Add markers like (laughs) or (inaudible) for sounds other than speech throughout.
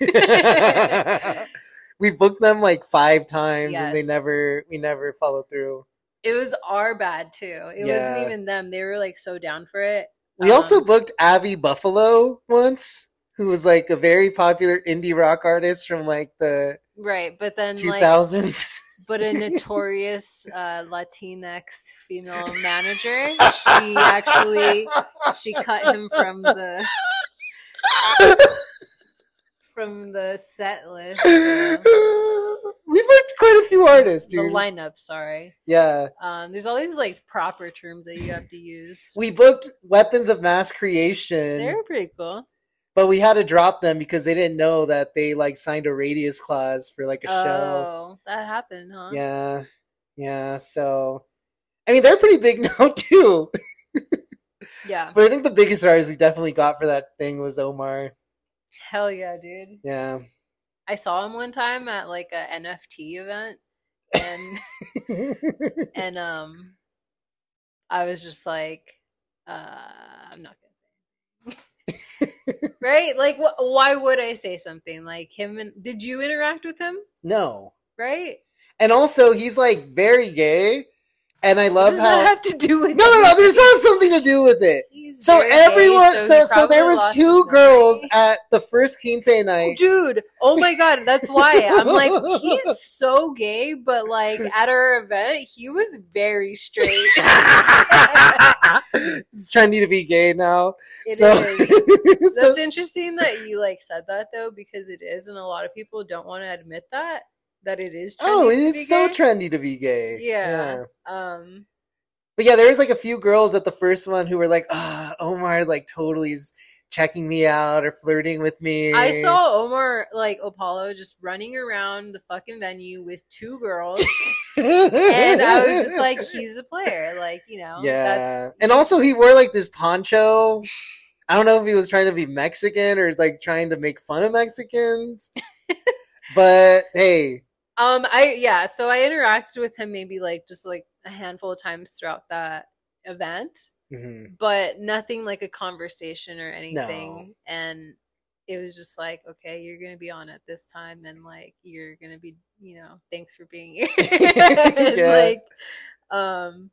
(laughs) we booked them like five times and they never we never followed through. It was our bad too. It Yeah. wasn't even them. They were like so down for it. We also Um, booked Abby Buffalo once, who was like a very popular indie rock artist from like the right, but then two like thousands. but a (laughs) notorious uh, Latinx female manager. She actually she cut him from the (laughs) from the set list. (laughs) so- we booked quite a few artists, the dude. lineup, sorry. yeah. Um, there's all these like proper terms that you have to use. We booked Weapons of Mass Creation. They're pretty cool. but we had to drop them because they didn't know that they like signed a radius clause for like a show. Oh, that happened, huh? Yeah, yeah. So, I mean, they're pretty big (laughs) now too. Yeah. But I think the biggest artist we definitely got for that thing was Omar. Hell yeah, dude. Yeah. I saw him one time at like a NFT event, and (laughs) and um, I was just like, uh, I'm not gonna say. (laughs) right? Like, wh- why would I say something like him? And did you interact with him? no, Right? and also he's like very gay, and I What love does how. that have to do with? no, no, no. There's not something to do with it. He's So gay, everyone, so he so, there was two girls at the first Quince night. Dude, oh my god, that's why I'm like (laughs) he's so gay, but like at our event, he was very straight. (laughs) (laughs) it's trendy to be gay now. It so, is. so- That's interesting that you like said that though, because it is, and a lot of people don't want to admit that that it is. oh, it to so gay. trendy to be gay. Yeah. Um, But yeah, there was like a few girls at the first one who were like, ah, Omar like totally is checking me out or flirting with me. I saw Omar like Apollo just running around the fucking venue with two girls, and I was just like, (laughs) he's a player, like you know. yeah. And also he wore like this poncho. I don't know if he was trying to be Mexican or like trying to make fun of Mexicans. (laughs) but hey, Um, I yeah, so I interacted with him maybe like just like a handful of times throughout that event, mhm. but nothing like a conversation or anything. And it was just like, okay, you're gonna be on at this time, and like you're gonna be, you know, thanks for being here. (laughs) (laughs) Yeah. Like, um,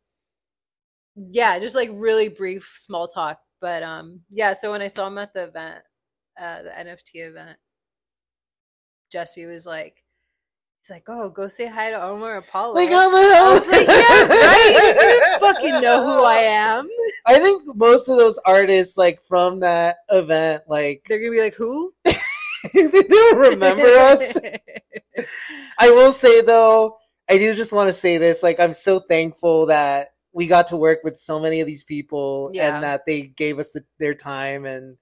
yeah, just like really brief small talk. But um, yeah. So when I saw him at the event, uh, the NFT event, Jesse was like. He's like, oh, go say hi to Omar Apollo. like how the I was like, yeah, right? You (laughs) fucking know who I am. I think most of those artists like from that event, like They're gonna be like, who? (laughs) they don't remember us. (laughs) I will say though, I do just want to say this. Like, I'm so thankful that we got to work with so many of these people Yeah. and that they gave us the, their time. And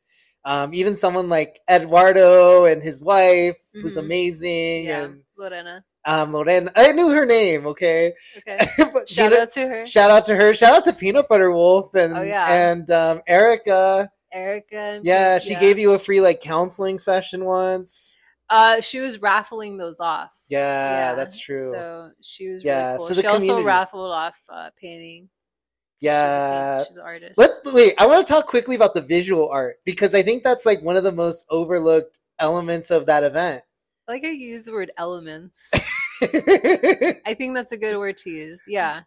um, even someone like Eduardo and his wife was Mhm. amazing. yeah, And Lorena. um, Lorena, I knew her name, okay? Okay. (laughs) But Shout Peanut- out to her. Shout out to her. Shout out to Peanut Butter Wolf and Oh, yeah. and um, Erica. Erica. and Yeah, she gave you a free like counseling session once. Uh, she was raffling those off. Yeah, that's true. So she was Yeah, really cool. so the she also raffled off uh, painting. Yeah, she's, a, she's an artist. Let wait. I want to talk quickly about the visual art because I think that's like one of the most overlooked elements of that event. I like I use the word elements. (laughs) I think that's a good word to use. Yeah.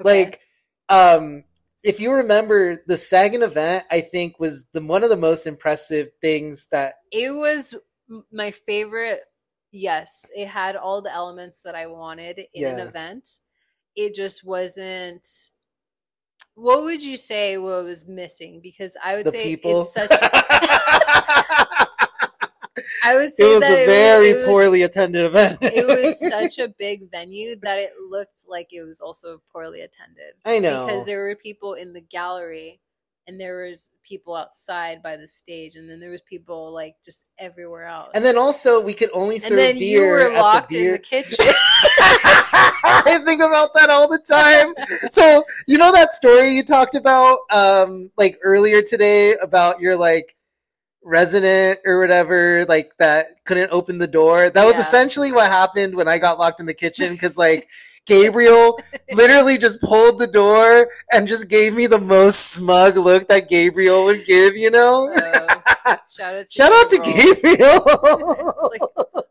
Okay. Like, um, if you remember, the Sagan event, I think was the one of the most impressive things that. it was my favorite. Yes, it had all the elements that I wanted in an event. It just wasn't. What would you say what was missing? Because I would The say people. it's such. I would (laughs) it say was that a it very it was- poorly attended event. it was (laughs) such a big venue that it looked like it was also poorly attended. I know. because there were people in the gallery and there was people outside by the stage and then there was people like just everywhere else and then also, we could only and serve then you beer were at locked the in the kitchen (laughs) I think about that all the time. So you know that story you talked about, um, like earlier today about your like resident or whatever, like that couldn't open the door. That was Yeah. essentially what happened when I got locked in the kitchen because like Gabriel literally just pulled the door and just gave me the most smug look that Gabriel would give, you know? Uh, (laughs) shout out to Shout out to Gabriel. (laughs) Like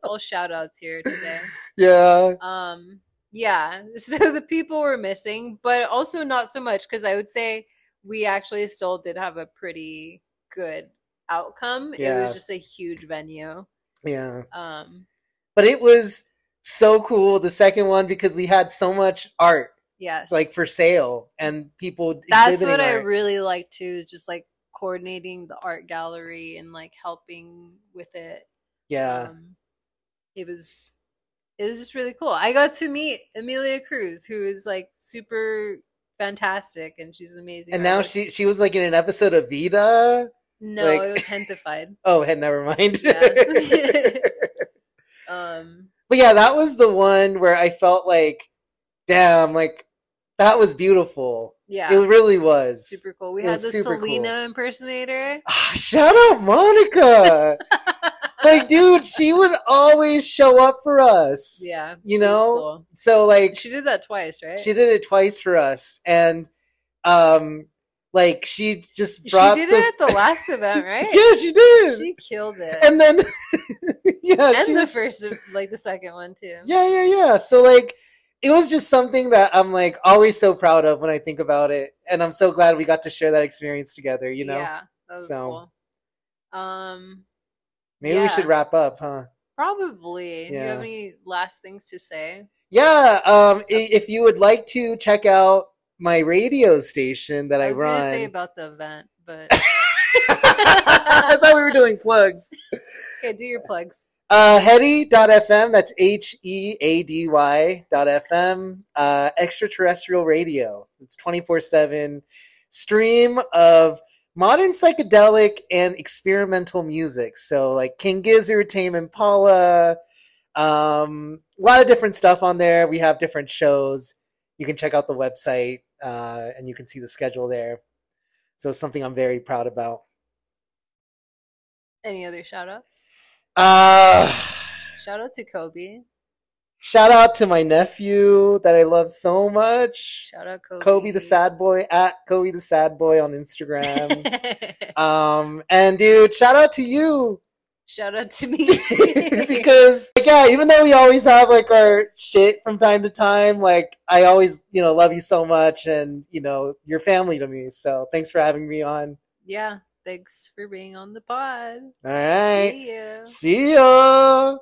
all shout outs here today. yeah. Um, yeah. So the people were missing, but also not so much because I would say we actually still did have a pretty good outcome. It was just a huge venue. Yeah. Um, But it was so cool the second one because we had so much art yes. like for sale and people that's what I really like too, is just like coordinating the art gallery and like helping with it. yeah. Um, it was it was just really cool. I got to meet Amelia Cruz, who is like super fantastic and she's amazing. and now she she was like in an episode of Vida. no, like- it was Gentefied. (laughs) Oh, (laughs) never mind. (laughs) Um, but yeah, that was the one where I felt like, damn, like that was beautiful. yeah, It really was. super cool. We it had the Selena cool. impersonator. Ah, shout out Monica. (laughs) like, dude, she would always show up for us. yeah, You know, cool. So like she did that twice, right? she did it twice for us, and um, like she just brought. She did this- it at the last event, (laughs) right? yeah, she did. She killed it. and then (laughs) yeah, and the was- first, like the second one too. yeah, yeah, yeah. So like. It was just something that I'm like always so proud of when I think about it, and I'm so glad we got to share that experience together. You know, yeah, that was So- cool. Um, maybe we should wrap up, huh? probably. Do you Yeah. have any last things to say? Yeah, um, if you would like to check out my radio station that I, run. I was run, say about the event, but (laughs) I thought we were doing plugs. okay, do your plugs. Uh, Heady.fm, that's H E A D Y dot FM, uh, extraterrestrial radio. It's 24 7 stream of modern psychedelic and experimental music. So, like King Gizzard, Tame Impala, um, a lot of different stuff on there. We have different shows. You can check out the website uh, and you can see the schedule there. So, it's something I'm very proud about. Any other shout outs? Uh, Shout out to Kobe. Shout out to my nephew that I love so much. Shout out Kobe. Kobe the sad boy at Kobe the sad boy on Instagram. (laughs) um and dude, shout out to you Shout out to me. (laughs) because like, yeah, even though we always have like our shit from time to time, like I always, you know, love you so much and you know, you're family to me. So thanks for having me on. yeah, thanks for being on the pod. All right. See you. See ya.